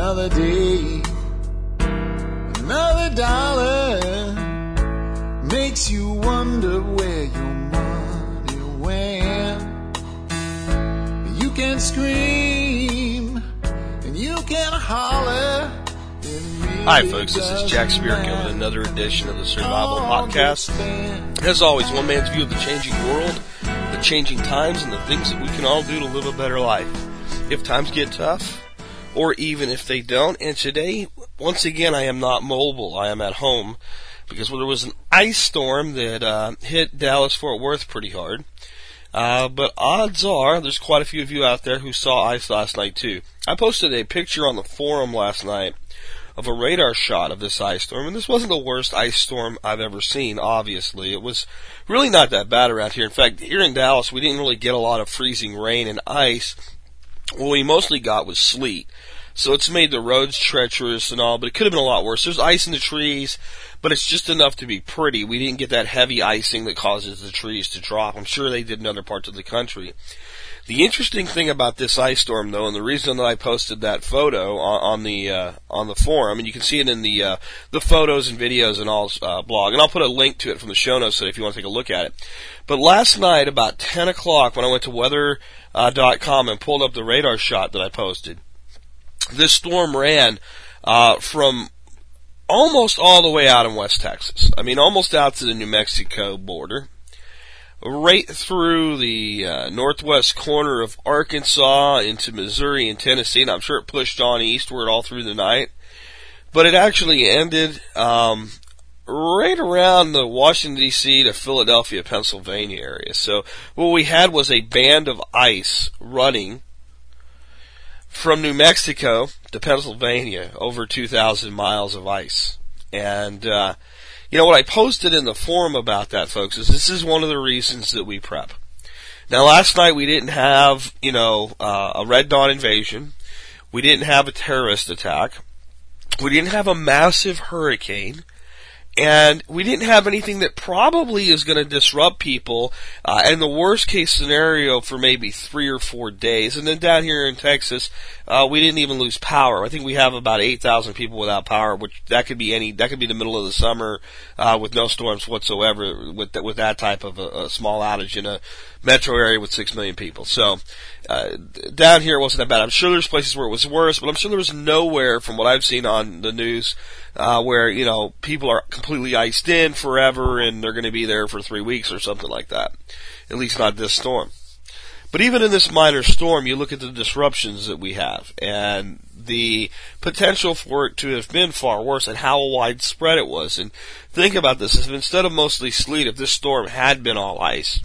Another day, another dollar makes you wonder where your money went. You can scream and you can holler. Hi, folks. This is Jack Spirko with another edition of the Survival Podcast. As always, one man's view of the changing world, the changing times, and the things that we can all do to live a better life. If times get tough, or even if they don't. And today, once again, I am not mobile. I am at home because there was an ice storm that uh, hit Dallas Fort Worth pretty hard. Uh, but odds are there's quite a few of you out there who saw ice last night too. I posted a picture on the forum last night of a radar shot of this ice storm, and this wasn't the worst ice storm I've ever seen, obviously. It was really not that bad around here. In fact, here in Dallas, we didn't really get a lot of freezing rain and ice. What we mostly got was sleet. So it's made the roads treacherous and all, but it could have been a lot worse. There's ice in the trees, but it's just enough to be pretty. We didn't get that heavy icing that causes the trees to drop. I'm sure they did in other parts of the country. The interesting thing about this ice storm, though, and the reason that I posted that photo on, on the uh, on the forum, and you can see it in the uh, the photos and videos and all uh, blog, and I'll put a link to it from the show notes so if you want to take a look at it. But last night, about 10 o'clock, when I went to weather.com and pulled up the radar shot that I posted, this storm ran uh, from almost all the way out in West Texas. I mean, almost out to the New Mexico border right through the uh, northwest corner of Arkansas into Missouri and Tennessee, and I'm sure it pushed on eastward all through the night. But it actually ended um, right around the Washington D.C. to Philadelphia, Pennsylvania area. So what we had was a band of ice running from New Mexico to Pennsylvania, over 2,000 miles of ice, and uh, you know, what I posted in the forum about that, folks, is this is one of the reasons that we prep. Now, last night we didn't have, you know, uh, a Red Dawn invasion. We didn't have a terrorist attack. We didn't have a massive hurricane and we didn't have anything that probably is going to disrupt people. Uh, and the worst case scenario for maybe three or four days. And then down here in Texas, uh, we didn't even lose power. I think we have about eight thousand people without power, which that could be any that could be the middle of the summer uh, with no storms whatsoever. With that, with that type of a, a small outage in a metro area with six million people. So uh, down here it wasn't that bad. I'm sure there's places where it was worse, but I'm sure there was nowhere from what I've seen on the news uh, where you know people are completely iced in forever and they're going to be there for three weeks or something like that. At least not this storm. But even in this minor storm, you look at the disruptions that we have and the potential for it to have been far worse and how widespread it was. And think about this: if instead of mostly sleet, if this storm had been all ice,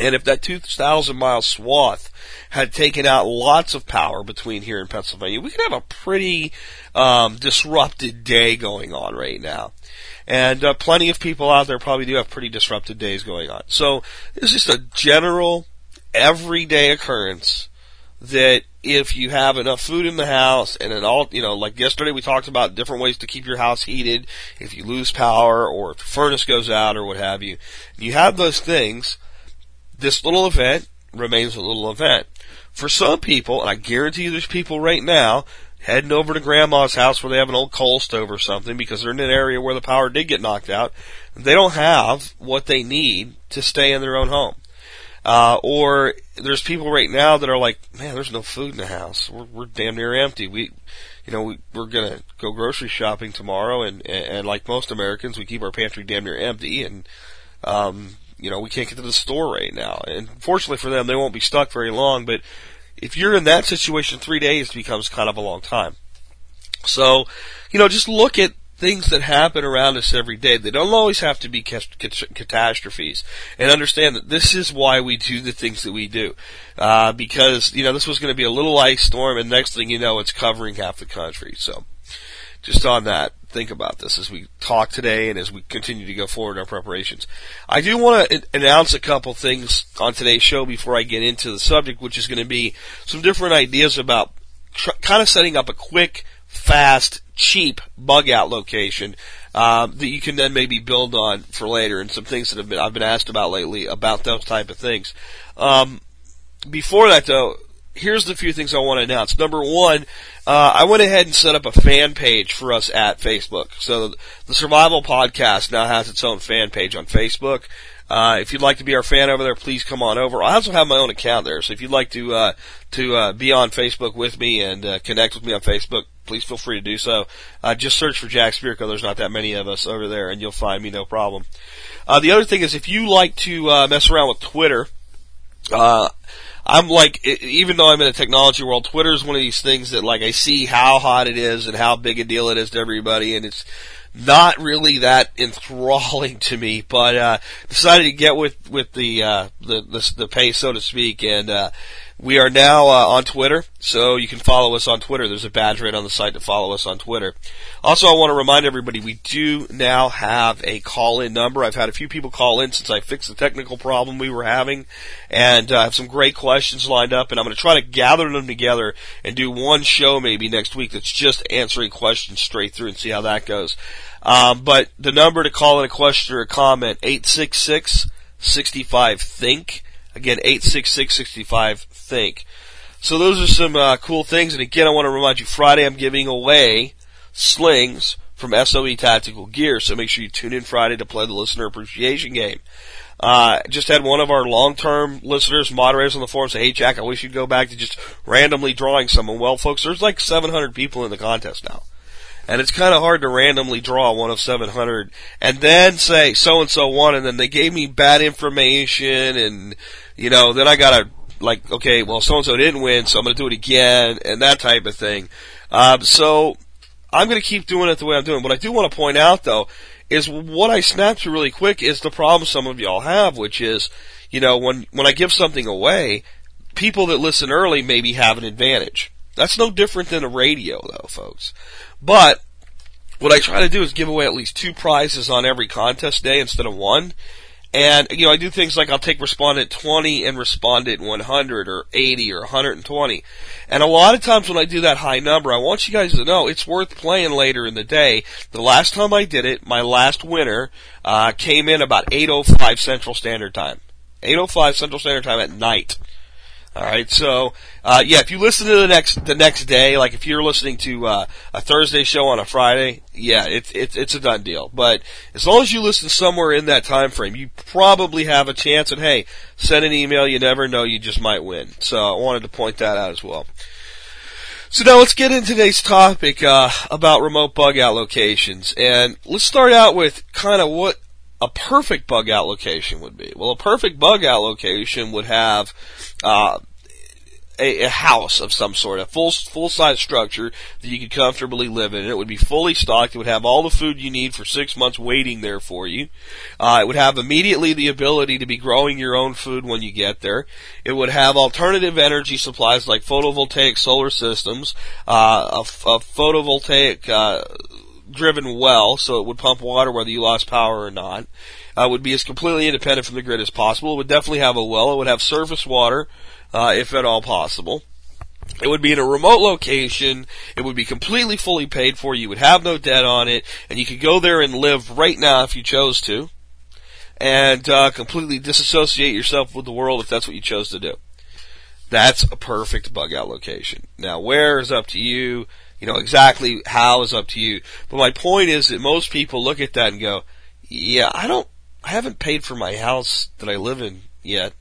and if that 2,000 mile swath had taken out lots of power between here and Pennsylvania, we could have a pretty um, disrupted day going on right now. And uh, plenty of people out there probably do have pretty disrupted days going on. So it's just a general, everyday occurrence that if you have enough food in the house and an all, you know, like yesterday we talked about different ways to keep your house heated if you lose power or if the furnace goes out or what have you. You have those things this little event remains a little event. For some people, and I guarantee you there's people right now heading over to grandma's house where they have an old coal stove or something because they're in an area where the power did get knocked out. They don't have what they need to stay in their own home. Uh, or there's people right now that are like, man, there's no food in the house. We're, we're damn near empty. We, you know, we, we're gonna go grocery shopping tomorrow and, and, and like most Americans, we keep our pantry damn near empty and, um, you know, we can't get to the store right now. And fortunately for them, they won't be stuck very long, but if you're in that situation, three days becomes kind of a long time. So, you know, just look at things that happen around us every day. They don't always have to be catastrophes. And understand that this is why we do the things that we do. Uh, because, you know, this was going to be a little ice storm and next thing you know, it's covering half the country. So, just on that, think about this as we talk today and as we continue to go forward in our preparations. I do want to announce a couple things on today's show before I get into the subject, which is going to be some different ideas about tr- kind of setting up a quick, fast, cheap bug out location um, that you can then maybe build on for later, and some things that have been I've been asked about lately about those type of things. Um, before that, though, here's the few things I want to announce. Number one, uh, I went ahead and set up a fan page for us at Facebook. So the Survival Podcast now has its own fan page on Facebook. Uh, if you'd like to be our fan over there, please come on over. I also have my own account there, so if you'd like to uh, to uh, be on Facebook with me and uh, connect with me on Facebook, please feel free to do so. Uh, just search for Jack Spirko. There's not that many of us over there, and you'll find me no problem. Uh, the other thing is, if you like to uh, mess around with Twitter, uh, I'm like, even though I'm in a technology world, Twitter is one of these things that like I see how hot it is and how big a deal it is to everybody, and it's not really that enthralling to me, but uh, decided to get with with the uh, the, the the pace, so to speak, and uh, we are now uh, on Twitter, so you can follow us on Twitter. There's a badge right on the site to follow us on Twitter. Also, I want to remind everybody we do now have a call-in number. I've had a few people call in since I fixed the technical problem we were having, and uh, I have some great questions lined up. And I'm going to try to gather them together and do one show maybe next week that's just answering questions straight through and see how that goes. Um, but the number to call in a question or a comment eight six six sixty five think. Again, 86665 think. So those are some uh, cool things. And again, I want to remind you, Friday I'm giving away slings from SOE Tactical Gear. So make sure you tune in Friday to play the listener appreciation game. Uh, just had one of our long-term listeners, moderators on the forum say, hey Jack, I wish you'd go back to just randomly drawing someone. Well folks, there's like 700 people in the contest now. And it's kind of hard to randomly draw one of 700 and then say so and so won and then they gave me bad information and you know, then I gotta like, okay, well, so and so didn't win, so I'm gonna do it again, and that type of thing. Um, so I'm gonna keep doing it the way I'm doing. What I do want to point out though is what I snapped to really quick is the problem some of y'all have, which is, you know, when when I give something away, people that listen early maybe have an advantage. That's no different than a radio though, folks. But what I try to do is give away at least two prizes on every contest day instead of one. And, you know, I do things like I'll take respondent 20 and respondent 100 or 80 or 120. And a lot of times when I do that high number, I want you guys to know it's worth playing later in the day. The last time I did it, my last winner, uh, came in about 8.05 Central Standard Time. 8.05 Central Standard Time at night. All right, so uh, yeah, if you listen to the next the next day, like if you're listening to uh, a Thursday show on a Friday, yeah, it's it's it's a done deal. But as long as you listen somewhere in that time frame, you probably have a chance. And hey, send an email. You never know, you just might win. So I wanted to point that out as well. So now let's get into today's topic uh, about remote bug out locations, and let's start out with kind of what a perfect bug out location would be. Well, a perfect bug out location would have uh, a, a, house of some sort, a full full size structure that you could comfortably live in. It would be fully stocked. It would have all the food you need for six months waiting there for you. Uh, it would have immediately the ability to be growing your own food when you get there. It would have alternative energy supplies like photovoltaic solar systems, uh, a, a photovoltaic uh, driven well, so it would pump water whether you lost power or not. Uh, would be as completely independent from the grid as possible. It would definitely have a well. It would have surface water, uh, if at all possible. It would be in a remote location. It would be completely fully paid for. You would have no debt on it, and you could go there and live right now if you chose to, and uh, completely disassociate yourself with the world if that's what you chose to do. That's a perfect bug out location. Now, where is up to you. You know, exactly how is up to you. But my point is that most people look at that and go, yeah, I don't, I haven't paid for my house that I live in yet.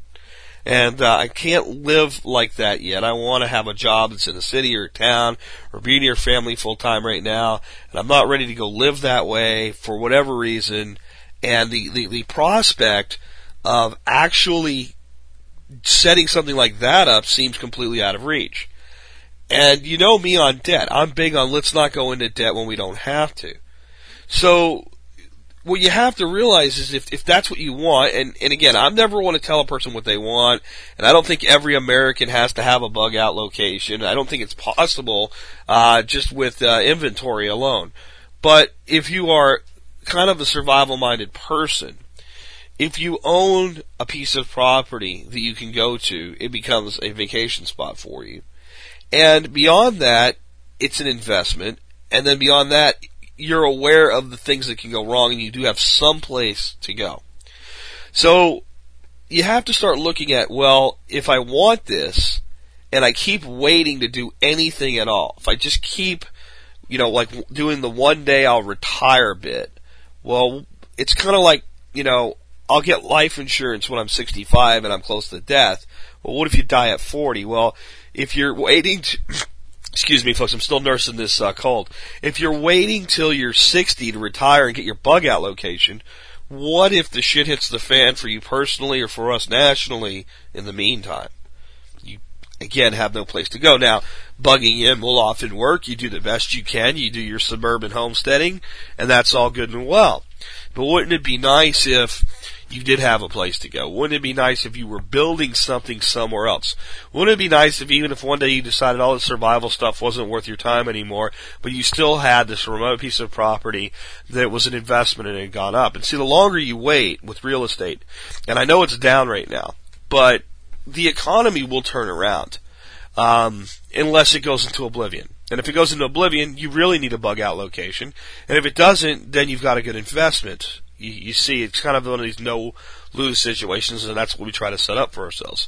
And uh, I can't live like that yet. I want to have a job that's in a city or a town or be near family full time right now. And I'm not ready to go live that way for whatever reason. And the, the, the prospect of actually setting something like that up seems completely out of reach. And you know me on debt. I'm big on let's not go into debt when we don't have to. So what you have to realize is if, if that's what you want, and, and again, I never want to tell a person what they want, and I don't think every American has to have a bug out location. I don't think it's possible, uh, just with, uh, inventory alone. But if you are kind of a survival minded person, if you own a piece of property that you can go to, it becomes a vacation spot for you. And beyond that, it's an investment. And then beyond that, you're aware of the things that can go wrong and you do have some place to go. So, you have to start looking at, well, if I want this, and I keep waiting to do anything at all, if I just keep, you know, like doing the one day I'll retire bit, well, it's kind of like, you know, I'll get life insurance when I'm 65 and I'm close to death. Well, what if you die at 40? Well, if you're waiting to, excuse me folks, I'm still nursing this uh, cold. If you're waiting till you're 60 to retire and get your bug out location, what if the shit hits the fan for you personally or for us nationally in the meantime? You, again, have no place to go. Now, bugging in will often work. You do the best you can. You do your suburban homesteading, and that's all good and well. But wouldn't it be nice if you did have a place to go? Wouldn't it be nice if you were building something somewhere else? Wouldn't it be nice if even if one day you decided all the survival stuff wasn't worth your time anymore, but you still had this remote piece of property that was an investment and it had gone up? And see, the longer you wait with real estate, and I know it's down right now, but the economy will turn around, um, unless it goes into oblivion. And if it goes into oblivion, you really need a bug out location. And if it doesn't, then you've got a good investment you, you see it's kind of one of these no lose situations, and that's what we try to set up for ourselves.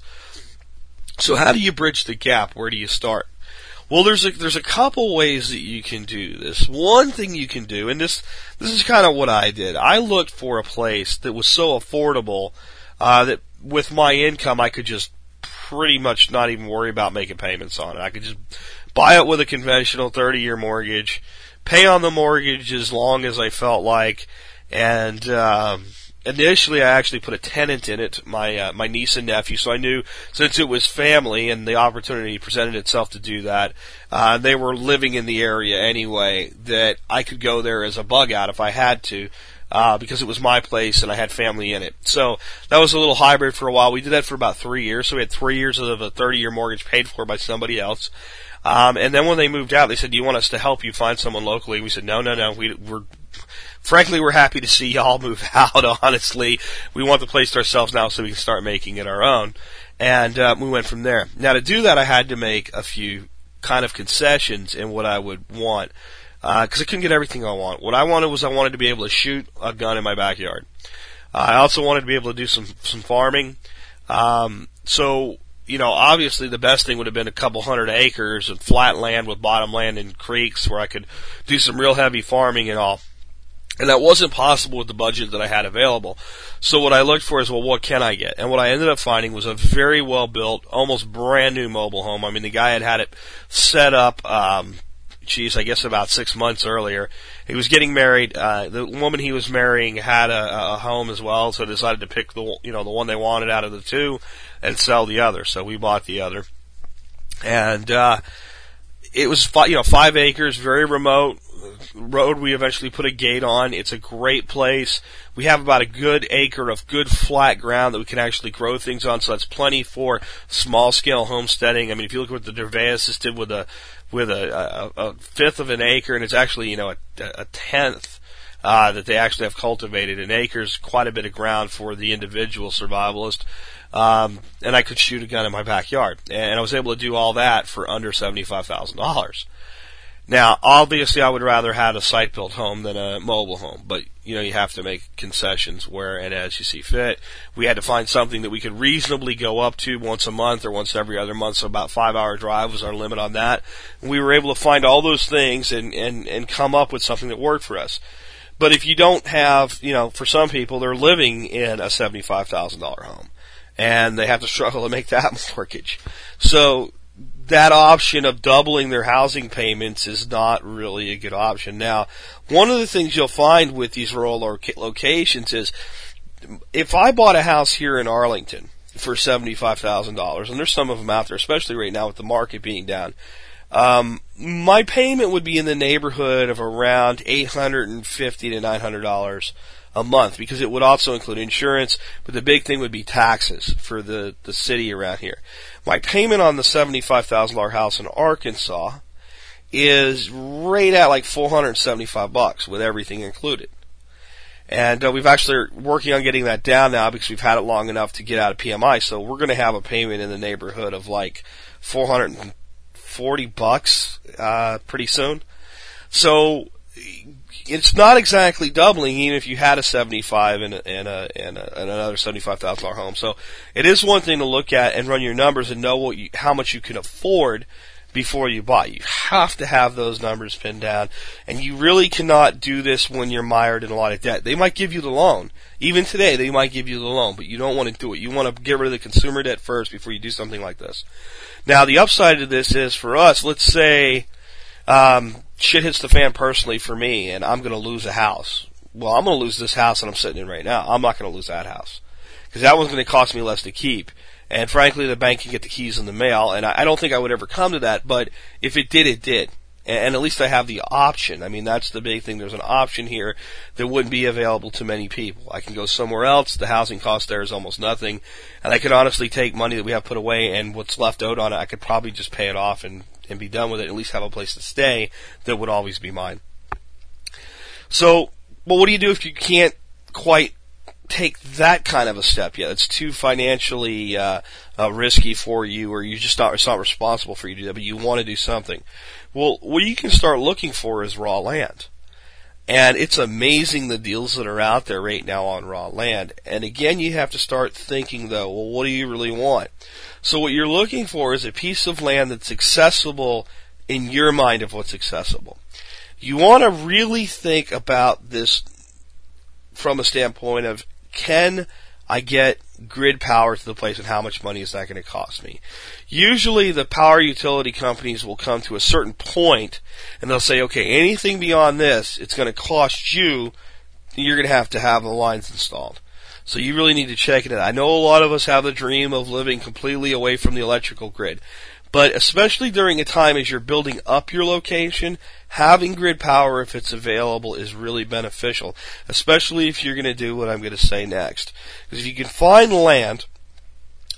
So how do you bridge the gap? Where do you start? Well, there's a there's a couple ways that you can do this. One thing you can do, and this this is kind of what I did. I looked for a place that was so affordable uh, that with my income I could just pretty much not even worry about making payments on it. I could just buy it with a conventional 30 year mortgage, pay on the mortgage as long as I felt like, and um, initially I actually put a tenant in it, my uh, my niece and nephew. So I knew since it was family and the opportunity presented itself to do that, uh, they were living in the area anyway. That I could go there as a bug out if I had to. Uh, because it was my place and I had family in it. So that was a little hybrid for a while. We did that for about three years. So we had three years of a 30 year mortgage paid for by somebody else. Um, and then when they moved out, they said, "Do you want us to help you find someone locally?" We said, "No, no, no. We, we're frankly, we're happy to see y'all move out. Honestly, we want the place to ourselves now so we can start making it our own. And uh, we went from there. Now, to do that, I had to make a few kind of concessions in what I would want because uh, I couldn't get everything I want. What I wanted was I wanted to be able to shoot a gun in my backyard. Uh, I also wanted to be able to do some some farming. Um, so you know, obviously the best thing would have been a couple hundred acres of flat land with bottom land and creeks where I could do some real heavy farming and all. And that wasn't possible with the budget that I had available. So what I looked for is, well, what can I get? And what I ended up finding was a very well built, almost brand new mobile home. I mean, the guy had had it set up, um, geez, I guess about six months earlier. He was getting married. Uh, the woman he was marrying had a, a home as well, so decided to pick the, you know, the one they wanted out of the two and sell the other. So we bought the other. And, uh, it was you know, five acres, very remote, road we eventually put a gate on. It's a great place. We have about a good acre of good flat ground that we can actually grow things on, so that's plenty for small scale homesteading. I mean, if you look at what the Dervaes did with a with a, a, a fifth of an acre, and it's actually you know a, a tenth uh, that they actually have cultivated. An acre is quite a bit of ground for the individual survivalist. Um, and I could shoot a gun in my backyard, and I was able to do all that for under seventy-five thousand dollars. Now, obviously, I would rather have a site-built home than a mobile home, but you know, you have to make concessions where and as you see fit. We had to find something that we could reasonably go up to once a month or once every other month. So about five-hour drive was our limit on that. And we were able to find all those things and and and come up with something that worked for us. But if you don't have, you know, for some people, they're living in a seventy-five thousand dollar home, and they have to struggle to make that mortgage. So that option of doubling their housing payments is not really a good option. Now, one of the things you'll find with these rural locations is if I bought a house here in Arlington for $75,000, and there's some of them out there, especially right now with the market being down, um, my payment would be in the neighborhood of around 850 to $900 a month because it would also include insurance, but the big thing would be taxes for the, the city around here. My payment on the $75,000 house in Arkansas is right at like 475 bucks with everything included. And uh, we've actually working on getting that down now because we've had it long enough to get out of PMI. So we're going to have a payment in the neighborhood of like 440 bucks uh, pretty soon. So it's not exactly doubling even if you had a 75 and, a, and, a, and, a, and another $75,000 home. So it is one thing to look at and run your numbers and know what you, how much you can afford before you buy. You have to have those numbers pinned down and you really cannot do this when you're mired in a lot of debt. They might give you the loan. Even today, they might give you the loan, but you don't want to do it. You want to get rid of the consumer debt first before you do something like this. Now, the upside of this is for us, let's say, um, shit hits the fan personally for me and I'm going to lose a house. Well, I'm going to lose this house that I'm sitting in right now. I'm not going to lose that house because that one's going to cost me less to keep. And frankly, the bank can get the keys in the mail, and I, I don't think I would ever come to that. But if it did, it did. And, and at least I have the option. I mean, that's the big thing. There's an option here that wouldn't be available to many people. I can go somewhere else. The housing cost there is almost nothing, and I could honestly take money that we have put away and what's left out on it. I could probably just pay it off and and be done with it. At least have a place to stay that would always be mine. So, but what do you do if you can't quite take that kind of a step yet. It's too financially uh, uh, risky for you, or you just not it's not responsible for you to do that. But you want to do something. Well, what you can start looking for is raw land, and it's amazing the deals that are out there right now on raw land. And again, you have to start thinking though, well, what do you really want? So what you're looking for is a piece of land that's accessible in your mind of what's accessible. You want to really think about this from a standpoint of can I get grid power to the place and how much money is that going to cost me? Usually the power utility companies will come to a certain point and they'll say, okay, anything beyond this, it's going to cost you, you're going to have to have the lines installed. So you really need to check it out. I know a lot of us have the dream of living completely away from the electrical grid. But especially during a time as you're building up your location, having grid power if it's available is really beneficial, especially if you're going to do what I'm going to say next. Because if you can find land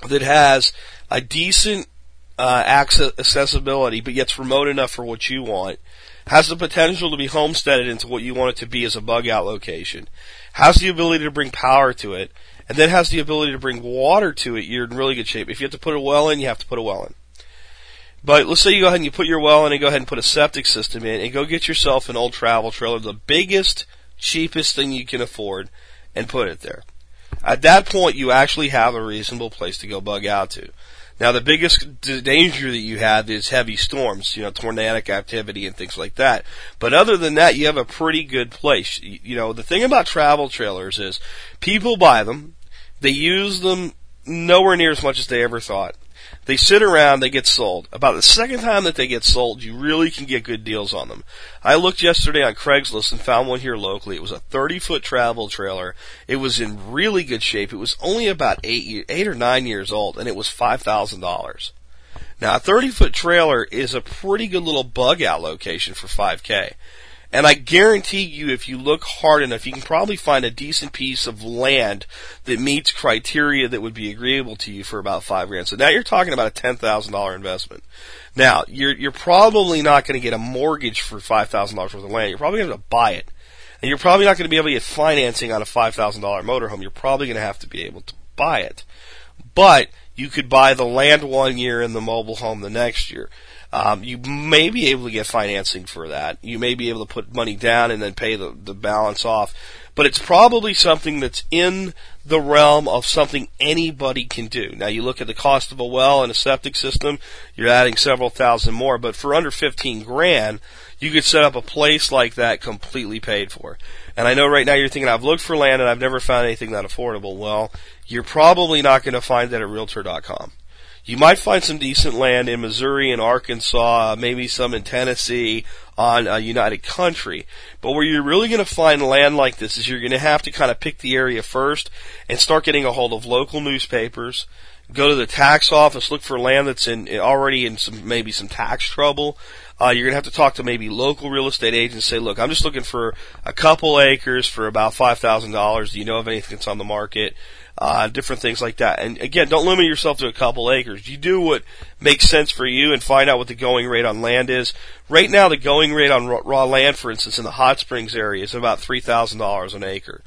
that has a decent uh, access accessibility, but yet remote enough for what you want, has the potential to be homesteaded into what you want it to be as a bug out location, has the ability to bring power to it, and then has the ability to bring water to it, you're in really good shape. If you have to put a well in, you have to put a well in. But let's say you go ahead and you put your well in and go ahead and put a septic system in and go get yourself an old travel trailer, the biggest, cheapest thing you can afford, and put it there. At that point, you actually have a reasonable place to go bug out to. Now, the biggest danger that you have is heavy storms, you know, tornadic activity and things like that. But other than that, you have a pretty good place. You know, the thing about travel trailers is people buy them, they use them nowhere near as much as they ever thought. They sit around, they get sold. About the second time that they get sold, you really can get good deals on them. I looked yesterday on Craigslist and found one here locally. It was a 30 foot travel trailer. It was in really good shape. It was only about eight, eight or nine years old and it was $5,000. Now a 30 foot trailer is a pretty good little bug out location for 5K. And I guarantee you, if you look hard enough, you can probably find a decent piece of land that meets criteria that would be agreeable to you for about five grand. So now you're talking about a ten thousand dollar investment. Now you're you're probably not going to get a mortgage for five thousand dollars worth of land. You're probably going to have to buy it, and you're probably not going to be able to get financing on a five thousand dollar motorhome. You're probably going to have to be able to buy it, but you could buy the land one year and the mobile home the next year. Um, you may be able to get financing for that. You may be able to put money down and then pay the, the balance off. But it's probably something that's in the realm of something anybody can do. Now you look at the cost of a well and a septic system, you're adding several thousand more, but for under 15 grand, you could set up a place like that completely paid for. And I know right now you're thinking, I've looked for land and I've never found anything that affordable. Well, you're probably not going to find that at Realtor.com. You might find some decent land in Missouri and Arkansas, maybe some in Tennessee on a United Country. But where you're really going to find land like this is you're going to have to kind of pick the area first and start getting a hold of local newspapers. Go to the tax office, look for land that's in already in some maybe some tax trouble. Uh, you're gonna have to talk to maybe local real estate agents. Say, look, I'm just looking for a couple acres for about five thousand dollars. Do you know of anything that's on the market? Uh, different things like that. And again, don't limit yourself to a couple acres. You do what makes sense for you and find out what the going rate on land is. Right now, the going rate on raw land, for instance, in the hot springs area is about three thousand dollars an acre.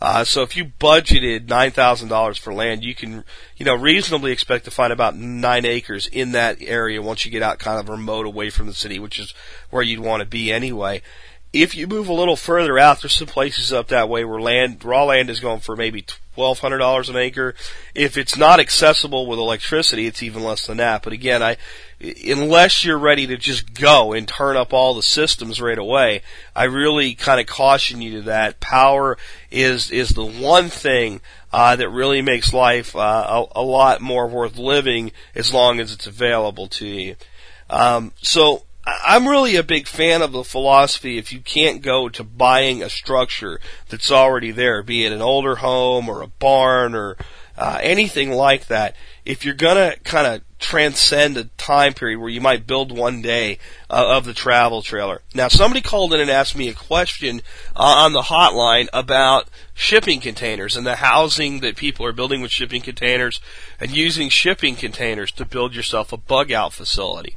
Uh, so if you budgeted nine thousand dollars for land, you can, you know, reasonably expect to find about nine acres in that area once you get out kind of remote away from the city, which is where you'd want to be anyway. If you move a little further out, there's some places up that way where land, raw land is going for maybe twelve hundred dollars an acre. If it's not accessible with electricity, it's even less than that. But again, I, unless you're ready to just go and turn up all the systems right away, I really kind of caution you to that. Power is is the one thing uh, that really makes life uh, a, a, lot more worth living as long as it's available to you. Um, so I'm really a big fan of the philosophy if you can't go to buying a structure that's already there, be it an older home or a barn or uh, anything like that. If you're gonna kind of transcend a time period where you might build one day uh, of the travel trailer. Now, somebody called in and asked me a question uh, on the hotline about shipping containers and the housing that people are building with shipping containers and using shipping containers to build yourself a bug out facility.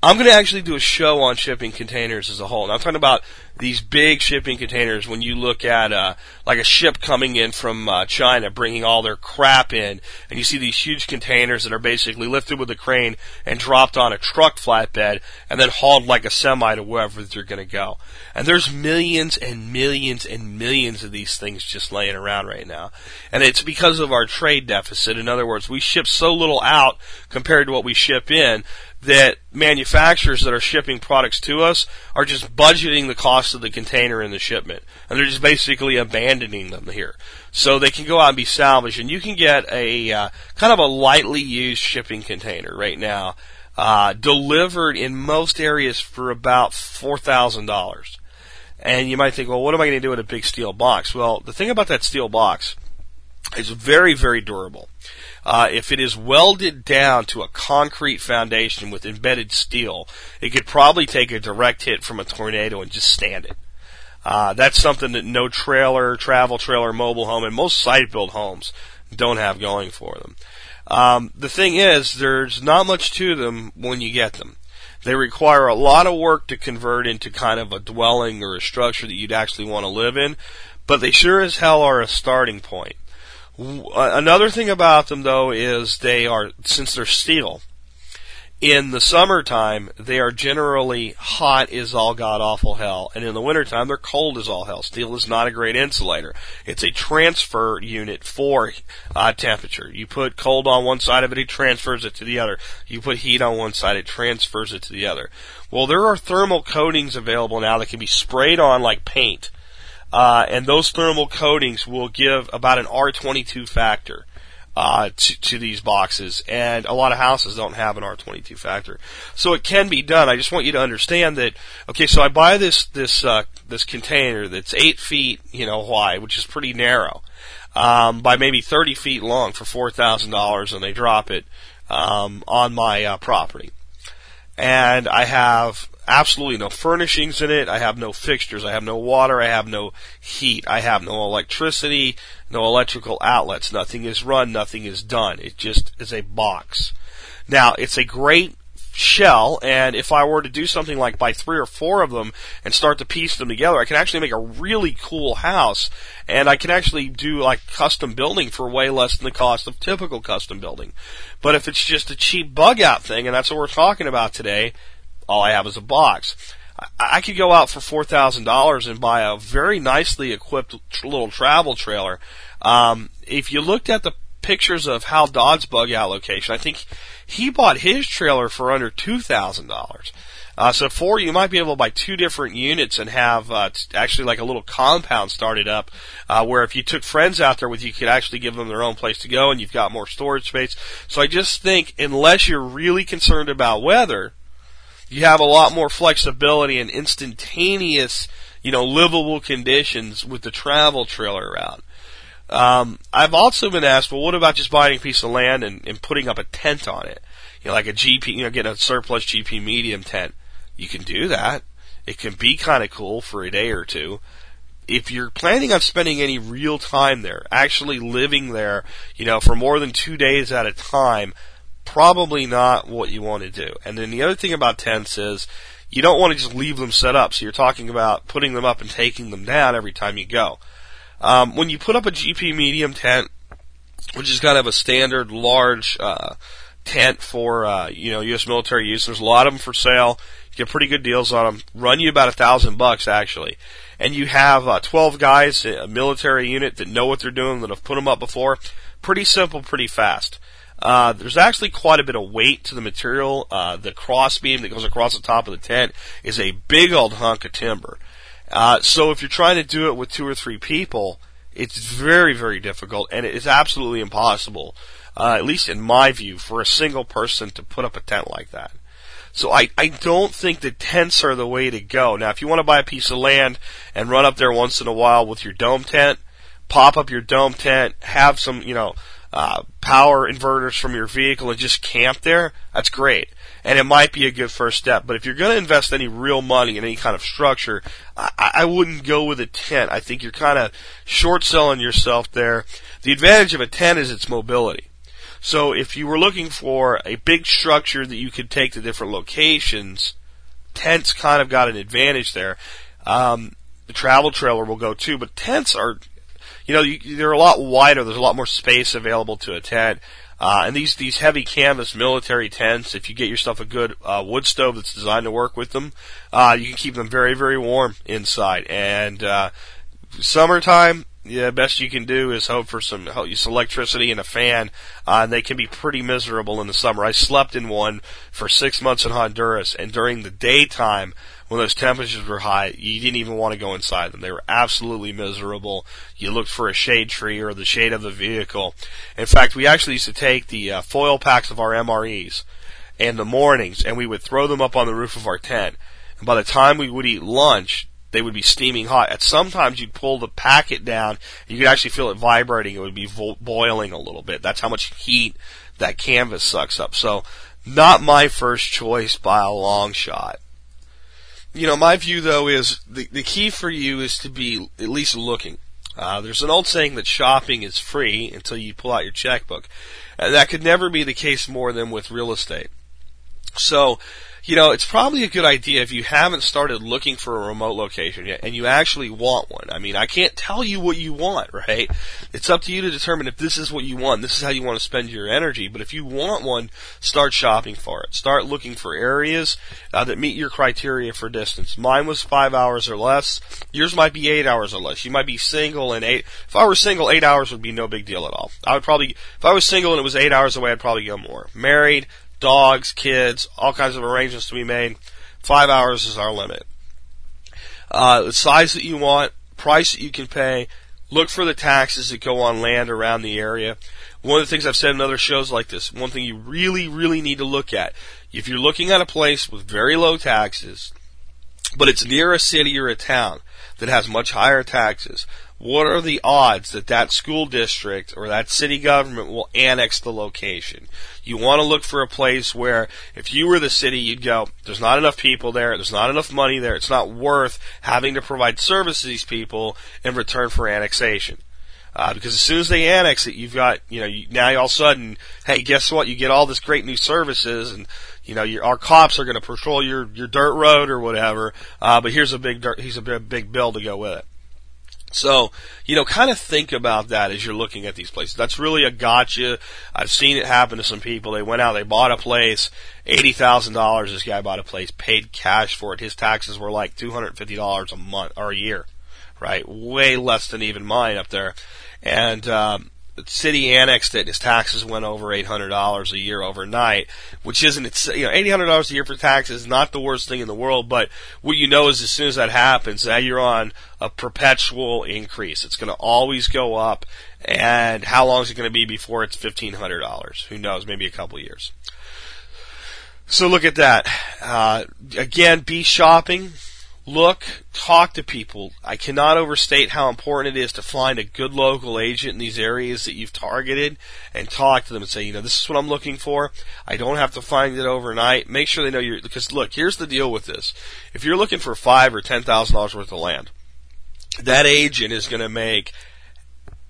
I'm going to actually do a show on shipping containers as a whole. And I'm talking about these big shipping containers when you look at uh, like a ship coming in from uh, China bringing all their crap in and you see these huge containers that are basically lifted with a crane and dropped on a truck flatbed and then hauled like a semi to wherever they're going to go. And there's millions and millions and millions of these things just laying around right now. And it's because of our trade deficit. In other words, we ship so little out compared to what we ship in that manufacturers that are shipping products to us are just budgeting the cost of the container and the shipment. And they're just basically abandoning them here. So they can go out and be salvaged. And you can get a uh, kind of a lightly used shipping container right now, uh, delivered in most areas for about $4,000. And you might think, well, what am I going to do with a big steel box? Well, the thing about that steel box is very, very durable. Uh, if it is welded down to a concrete foundation with embedded steel, it could probably take a direct hit from a tornado and just stand it. Uh, that's something that no trailer, travel trailer, mobile home, and most site built homes don't have going for them. Um, the thing is, there's not much to them when you get them. They require a lot of work to convert into kind of a dwelling or a structure that you'd actually want to live in, but they sure as hell are a starting point. Another thing about them though is they are, since they're steel, in the summertime, they are generally hot as all god awful hell, and in the wintertime, they're cold as all hell. Steel is not a great insulator. It's a transfer unit for uh, temperature. You put cold on one side of it, it transfers it to the other. You put heat on one side, it transfers it to the other. Well, there are thermal coatings available now that can be sprayed on like paint uh, and those thermal coatings will give about an R22 factor. Uh, to, to these boxes, and a lot of houses don't have an R22 factor, so it can be done. I just want you to understand that. Okay, so I buy this this uh, this container that's eight feet, you know, wide, which is pretty narrow, um, by maybe 30 feet long for four thousand dollars, and they drop it um, on my uh, property, and I have absolutely no furnishings in it. I have no fixtures. I have no water. I have no heat. I have no electricity, no electrical outlets. Nothing is run. Nothing is done. It just is a box. Now, it's a great shell, and if I were to do something like buy three or four of them and start to piece them together, I can actually make a really cool house, and I can actually do like custom building for way less than the cost of typical custom building. But if it's just a cheap bug out thing, and that's what we're talking about today, all I have is a box. I, could go out for four thousand dollars and buy a very nicely equipped little travel trailer. Um, if you looked at the pictures of Hal Dodd's bug out location, I think he bought his trailer for under two thousand dollars. Uh, so for you might be able to buy two different units and have uh, actually like a little compound started up, uh, where if you took friends out there with you, you could actually give them their own place to go, and you've got more storage space. So I just think unless you're really concerned about weather, you have a lot more flexibility and instantaneous, you know, livable conditions with the travel trailer route. Um, I've also been asked, well, what about just buying a piece of land and, and putting up a tent on it? You know, like a GP, you know, getting a surplus GP medium tent. You can do that. It can be kind of cool for a day or two. If you're planning on spending any real time there, actually living there, you know, for more than two days at a time, probably not what you want to do. And then the other thing about tents is you don't want to just leave them set up. So you're talking about putting them up and taking them down every time you go. Um, when you put up a GP medium tent, which is kind of a standard large uh, tent for uh, you know U.S. military use, there's a lot of them for sale. You get pretty good deals on them, run you about a thousand bucks actually. And you have uh, 12 guys, a military unit that know what they're doing, that have put them up before. Pretty simple, pretty fast. Uh, there's actually quite a bit of weight to the material. Uh, the crossbeam that goes across the top of the tent is a big old hunk of timber. Uh, so if you're trying to do it with two or three people, it's very, very difficult, and it is absolutely impossible, uh, at least in my view, for a single person to put up a tent like that. So I, I don't think that tents are the way to go. Now, if you want to buy a piece of land and run up there once in a while with your dome tent, pop up your dome tent, have some, you know, uh, power inverters from your vehicle and just camp there, that's great. And it might be a good first step. But if you're going to invest any real money in any kind of structure, I, I wouldn't go with a tent. I think you're kind of short selling yourself there. The advantage of a tent is its mobility. So if you were looking for a big structure that you could take to different locations, tents kind of got an advantage there. Um, the travel trailer will go too, but tents are you know, you, they're a lot wider. There's a lot more space available to a tent. Uh, and these, these heavy canvas military tents, if you get yourself a good, uh, wood stove that's designed to work with them, uh, you can keep them very, very warm inside. And, uh, summertime, yeah, best you can do is hope for some, electricity and a fan, uh, and they can be pretty miserable in the summer. I slept in one for six months in Honduras, and during the daytime, when those temperatures were high, you didn't even want to go inside them. They were absolutely miserable. You looked for a shade tree or the shade of the vehicle. In fact, we actually used to take the uh, foil packs of our MREs in the mornings and we would throw them up on the roof of our tent. And by the time we would eat lunch, they would be steaming hot. At sometimes you'd pull the packet down, you could actually feel it vibrating. It would be vo- boiling a little bit. That's how much heat that canvas sucks up. So, not my first choice by a long shot you know, my view though is the, the key for you is to be at least looking. Uh, there's an old saying that shopping is free until you pull out your checkbook. And that could never be the case more than with real estate. So, you know, it's probably a good idea if you haven't started looking for a remote location yet and you actually want one. I mean, I can't tell you what you want, right? It's up to you to determine if this is what you want. This is how you want to spend your energy. But if you want one, start shopping for it. Start looking for areas uh, that meet your criteria for distance. Mine was five hours or less. Yours might be eight hours or less. You might be single and eight. If I were single, eight hours would be no big deal at all. I would probably, if I was single and it was eight hours away, I'd probably go more. Married, dogs, kids, all kinds of arrangements to be made. Five hours is our limit. Uh, the size that you want, price that you can pay, look for the taxes that go on land around the area. One of the things I've said in other shows like this, one thing you really, really need to look at, if you're looking at a place with very low taxes, but it's near a city or a town that has much higher taxes, what are the odds that that school district or that city government will annex the location? You want to look for a place where if you were the city, you'd go, there's not enough people there, there's not enough money there, it's not worth having to provide service to these people in return for annexation. Uh, because as soon as they annex it, you've got, you know, you, now all of a sudden, hey, guess what? You get all this great new services and, you know, your, our cops are going to patrol your, your dirt road or whatever, uh, but here's a big dirt, here's a big, big bill to go with it. So, you know, kind of think about that as you're looking at these places. That's really a gotcha. I've seen it happen to some people. They went out, they bought a place, $80,000. This guy bought a place, paid cash for it. His taxes were like $250 a month or a year, right? Way less than even mine up there. And, um, city annexed it. His taxes went over eight hundred dollars a year overnight, which isn't it's you know eight hundred dollars a year for taxes is not the worst thing in the world. But what you know is as soon as that happens, now you're on a perpetual increase. It's going to always go up, and how long is it going to be before it's fifteen hundred dollars? Who knows? Maybe a couple years. So look at that. Uh, again, be shopping look, talk to people. I cannot overstate how important it is to find a good local agent in these areas that you've targeted and talk to them and say, you know, this is what I'm looking for. I don't have to find it overnight. Make sure they know you're, because look, here's the deal with this. If you're looking for five or ten thousand dollars worth of land, that agent is going to make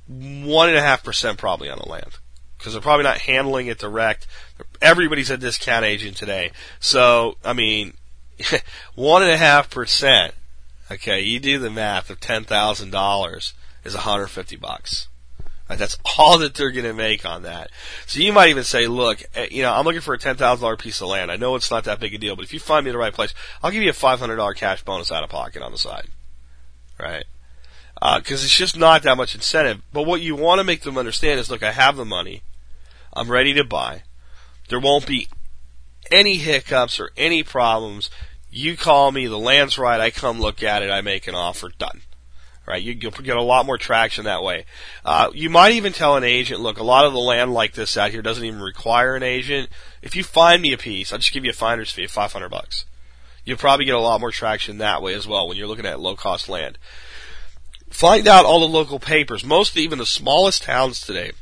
one and a half percent probably on the land because they're probably not handling it direct. Everybody's a discount agent today. So, I mean, one and a half percent. Okay, you do the math of ten thousand dollars is 150 bucks. Right? That's all that they're going to make on that. So you might even say, look, eh, you know, I'm looking for a $10,000 piece of land. I know it's not that big a deal, but if you find me the right place, I'll give you a $500 cash bonus out of pocket on the side. Right? Because uh, it's just not that much incentive. But what you want to make them understand is, look, I have the money. I'm ready to buy. There won't be any hiccups or any problems. You call me, the land's right, I come look at it, I make an offer, done right? You, will get a lot more traction that way. Uh, you might even tell an agent, look, a lot of the land like this out here doesn't even require an agent. If you find me a piece, I'll just give you a finder's fee of 500 bucks. You'll probably get a lot more traction that way as well when you're looking at low cost land. Find out all the local papers. Most, even the smallest towns today,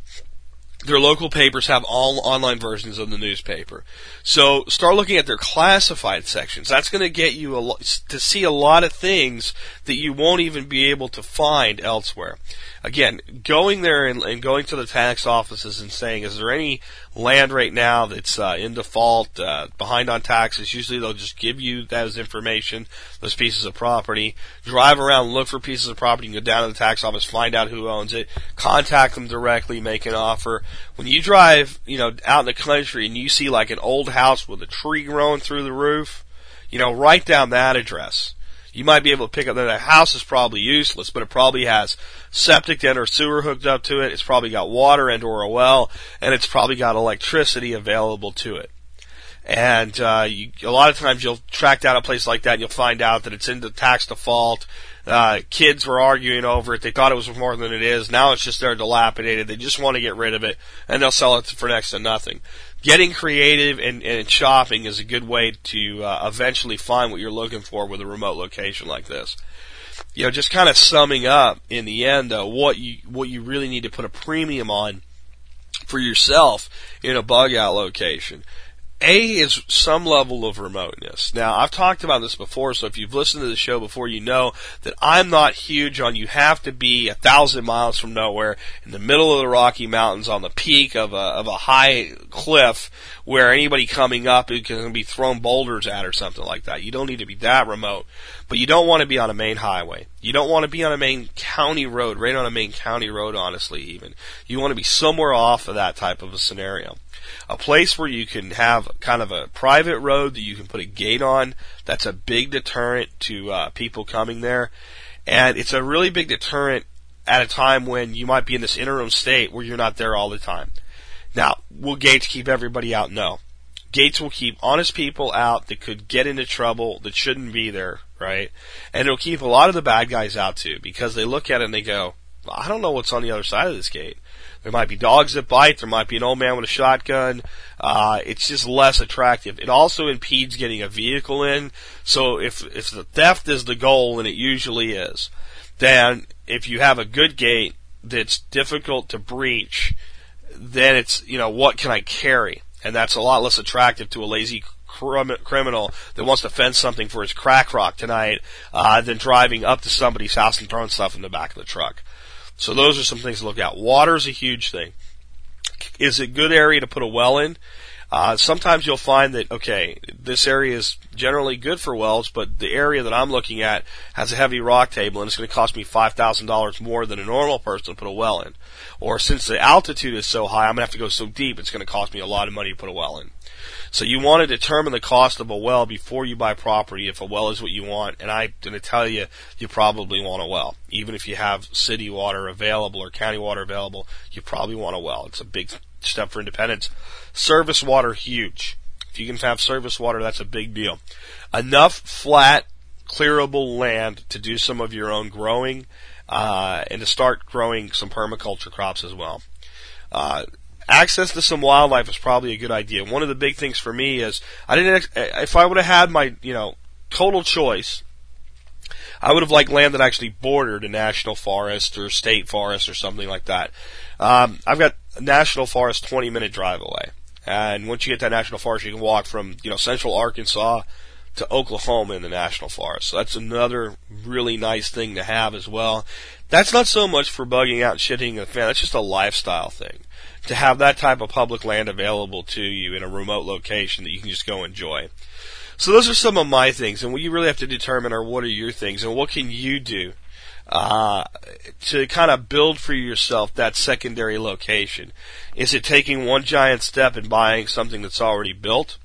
their local papers have all online versions of the newspaper. So start looking at their classified sections. That's going to get you a, to see a lot of things that you won't even be able to find elsewhere again, going there and, and, going to the tax offices and saying, is there any land right now that's uh, in default, uh, behind on taxes? Usually they'll just give you those information, those pieces of property. Drive around, look for pieces of property, and go down to the tax office, find out who owns it, contact them directly, make an offer. When you drive, you know, out in the country and you see like an old house with a tree growing through the roof, you know, write down that address you might be able to pick up that house is probably useless, but it probably has septic and or sewer hooked up to it. It's probably got water and or a well, and it's probably got electricity available to it. And uh, you, a lot of times you'll track down a place like that, and you'll find out that it's in the tax default. Uh, kids were arguing over it. They thought it was more than it is. Now it's just they're dilapidated. They just want to get rid of it, and they'll sell it for next to nothing getting creative and, and shopping is a good way to uh, eventually find what you're looking for with a remote location like this. You know, just kind of summing up in the end, though, what you what you really need to put a premium on for yourself in a bug out location a is some level of remoteness. Now, I've talked about this before, so if you've listened to the show before, you know that I'm not huge on you have to be a thousand miles from nowhere in the middle of the Rocky Mountains on the peak of a, of a high cliff where anybody coming up can be thrown boulders at or something like that. You don't need to be that remote, but you don't want to be on a main highway. You don't want to be on a main county road, right on a main county road, honestly, even. You want to be somewhere off of that type of a scenario a place where you can have kind of a private road that you can put a gate on. That's a big deterrent to uh, people coming there, and it's a really big deterrent at a time when you might be in this interim state where you're not there all the time. Now, will gates keep everybody out? No. Gates will keep honest people out that could get into trouble that shouldn't be there, right? And it'll keep a lot of the bad guys out too because they look at it and they go, I don't know what's on the other side of this gate. There might be dogs that bite. There might be an old man with a shotgun. Uh, it's just less attractive. It also impedes getting a vehicle in. So if if the theft is the goal, and it usually is, then if you have a good gate that's difficult to breach, then it's you know what can I carry, and that's a lot less attractive to a lazy criminal that wants to fence something for his crack rock tonight uh, than driving up to somebody's house and throwing stuff in the back of the truck. So those are some things to look at. Water is a huge thing. Is it a good area to put a well in? Uh, sometimes you'll find that okay, this area is generally good for wells, but the area that I'm looking at has a heavy rock table, and it's going to cost me five thousand dollars more than a normal person to put a well in. Or since the altitude is so high, I'm going to have to go so deep, it's going to cost me a lot of money to put a well in. So you want to determine the cost of a well before you buy property if a well is what you want. And I'm going to tell you, you probably want a well. Even if you have city water available or county water available, you probably want a well. It's a big step for independence. Service water, huge. If you can have service water, that's a big deal. Enough flat, clearable land to do some of your own growing, uh, and to start growing some permaculture crops as well. Uh, access to some wildlife is probably a good idea. One of the big things for me is I didn't if I would have had my you know total choice, I would have liked land that actually bordered a national forest or state forest or something like that. Um, I've got a national forest 20 minute drive away, and once you get to that national forest, you can walk from you know central Arkansas to Oklahoma in the national forest. So that's another really nice thing to have as well. That's not so much for bugging out and shitting a fan. That's just a lifestyle thing to have that type of public land available to you in a remote location that you can just go enjoy. So those are some of my things, and what you really have to determine are what are your things, and what can you do uh, to kind of build for yourself that secondary location. Is it taking one giant step and buying something that's already built?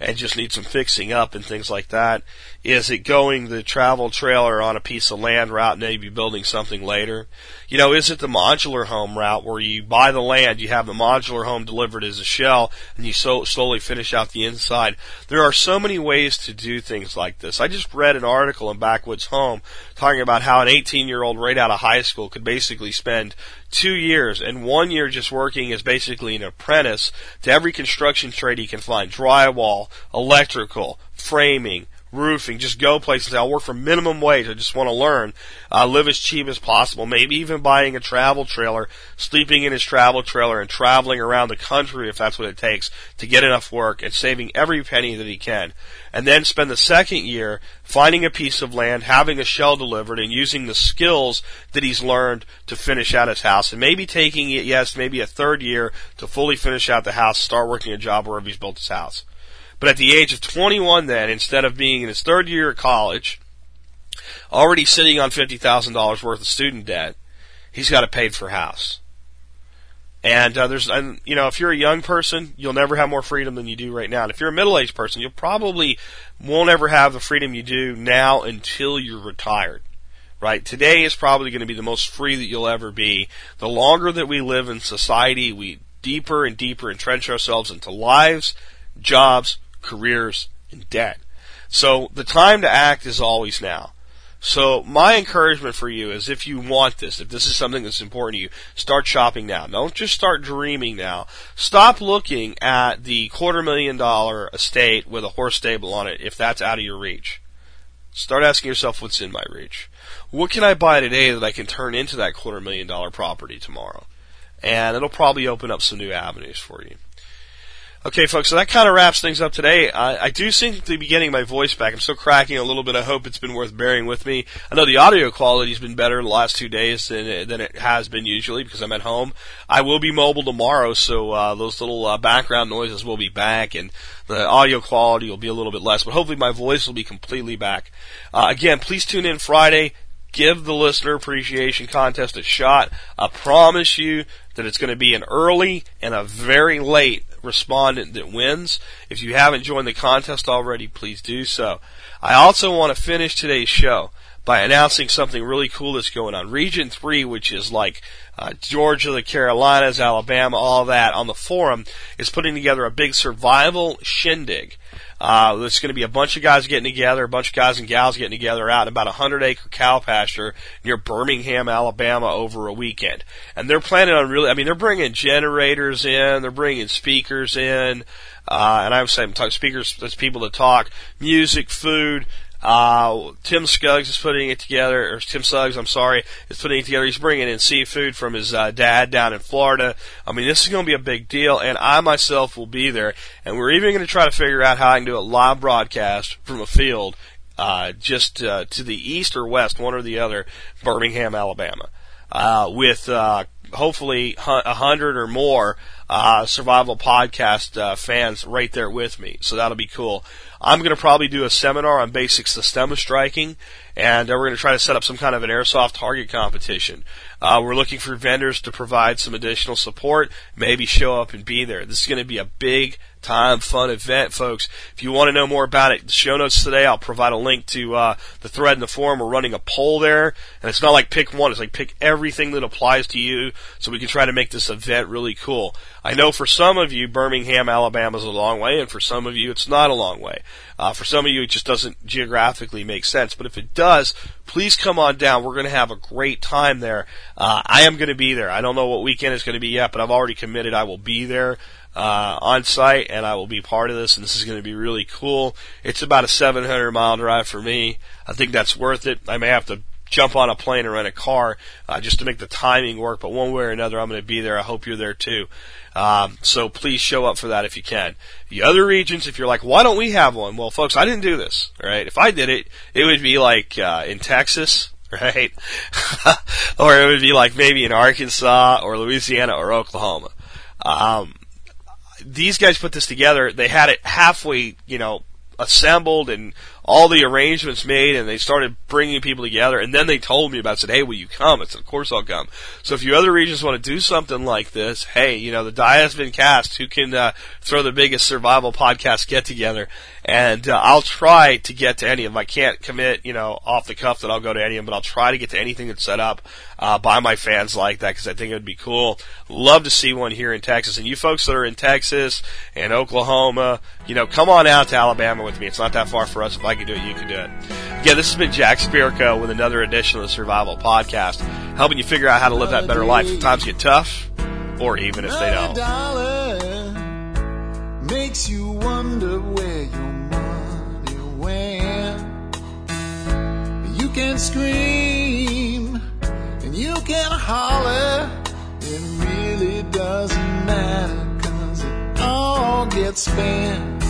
And just need some fixing up and things like that? Is it going the travel trailer on a piece of land route and maybe building something later? You know, is it the modular home route where you buy the land, you have the modular home delivered as a shell, and you so slowly finish out the inside? There are so many ways to do things like this. I just read an article in Backwoods Home talking about how an 18 year old right out of high school could basically spend two years and one year just working as basically an apprentice to every construction trade he can find drywall, electrical, framing, roofing, just go places. I'll work for minimum wage. I just want to learn, uh, live as cheap as possible. Maybe even buying a travel trailer, sleeping in his travel trailer, and traveling around the country if that's what it takes to get enough work and saving every penny that he can. And then spend the second year finding a piece of land, having a shell delivered, and using the skills that he's learned to finish out his house. And maybe taking it, yes, maybe a third year to fully finish out the house, start working a job wherever he's built his house. But at the age of 21 then, instead of being in his third year of college, already sitting on $50,000 worth of student debt, he's got a paid for house. And uh, there's, and, you know, if you're a young person, you'll never have more freedom than you do right now. And if you're a middle-aged person, you'll probably won't ever have the freedom you do now until you're retired. Right? Today is probably going to be the most free that you'll ever be. The longer that we live in society, we deeper and deeper entrench ourselves into lives, jobs, careers, and debt. So the time to act is always now. So my encouragement for you is if you want this, if this is something that's important to you, start shopping now. Don't just start dreaming now. Stop looking at the quarter million dollar estate with a horse stable on it if that's out of your reach. Start asking yourself what's in my reach. What can I buy today that I can turn into that quarter million dollar property tomorrow? And it'll probably open up some new avenues for you. Okay, folks, so that kind of wraps things up today. I, I do seem to be getting my voice back. I'm still cracking a little bit. I hope it's been worth bearing with me. I know the audio quality's been better the last two days than, than it has been usually because I'm at home. I will be mobile tomorrow, so uh, those little uh, background noises will be back, and the audio quality will be a little bit less. But hopefully, my voice will be completely back. Uh, again, please tune in Friday give the listener appreciation contest a shot. I promise you that it's going to be an early and a very late respondent that wins. If you haven't joined the contest already, please do so. I also want to finish today's show by announcing something really cool that's going on. Region 3, which is like uh, Georgia, the Carolinas, Alabama, all that on the forum, is putting together a big survival shindig. Uh, there's going to be a bunch of guys getting together, a bunch of guys and gals getting together out in about a hundred acre cow pasture near Birmingham, Alabama over a weekend. And they're planning on really, I mean, they're bringing generators in, they're bringing speakers in, uh, and I was saying speakers, there's people to talk, music, food, uh, Tim Scuggs is putting it together, or Tim Suggs, I'm sorry, is putting it together. He's bringing in seafood from his uh, dad down in Florida. I mean, this is going to be a big deal, and I myself will be there. And we're even going to try to figure out how I can do a live broadcast from a field uh, just uh, to the east or west, one or the other, Birmingham, Alabama, uh, with uh, hopefully a hundred or more uh, survival podcast uh, fans right there with me. So that'll be cool. I'm going to probably do a seminar on basic systema striking, and uh, we're going to try to set up some kind of an airsoft target competition. Uh, we're looking for vendors to provide some additional support, maybe show up and be there. This is going to be a big time fun event, folks. If you want to know more about it, the show notes today, I'll provide a link to uh, the thread in the forum. We're running a poll there, and it's not like pick one. It's like pick everything that applies to you, so we can try to make this event really cool. I know for some of you, Birmingham, Alabama is a long way, and for some of you, it's not a long way. Uh, for some of you, it just doesn't geographically make sense. But if it does, please come on down. We're going to have a great time there. Uh, I am going to be there. I don't know what weekend it's going to be yet, but I've already committed I will be there uh, on site, and I will be part of this, and this is going to be really cool. It's about a 700 mile drive for me. I think that's worth it. I may have to jump on a plane or rent a car uh, just to make the timing work, but one way or another, I'm going to be there. I hope you're there too. Um, so please show up for that if you can. The other regions, if you're like, why don't we have one? Well, folks, I didn't do this, right? If I did it, it would be like uh, in Texas, right? or it would be like maybe in Arkansas or Louisiana or Oklahoma. Um, these guys put this together. They had it halfway, you know, assembled and all the arrangements made and they started bringing people together and then they told me about it, said, hey, will you come? I said, of course I'll come. So if you other regions want to do something like this, hey, you know, the die has been cast. Who can uh, throw the biggest survival podcast get together? And uh, I'll try to get to any of them. I can't commit, you know, off the cuff that I'll go to any of them, but I'll try to get to anything that's set up uh, by my fans like that because I think it would be cool. Love to see one here in Texas. And you folks that are in Texas and Oklahoma, you know, come on out to Alabama with me. It's not that far for us. If I can do it, you can do it. Again, this has been Jack Spirko with another edition of the Survival Podcast, helping you figure out how to live that better life if times get tough, or even if they don't. Makes you wonder where your money went. You can scream and you can holler. It really doesn't matter cause it all gets spent.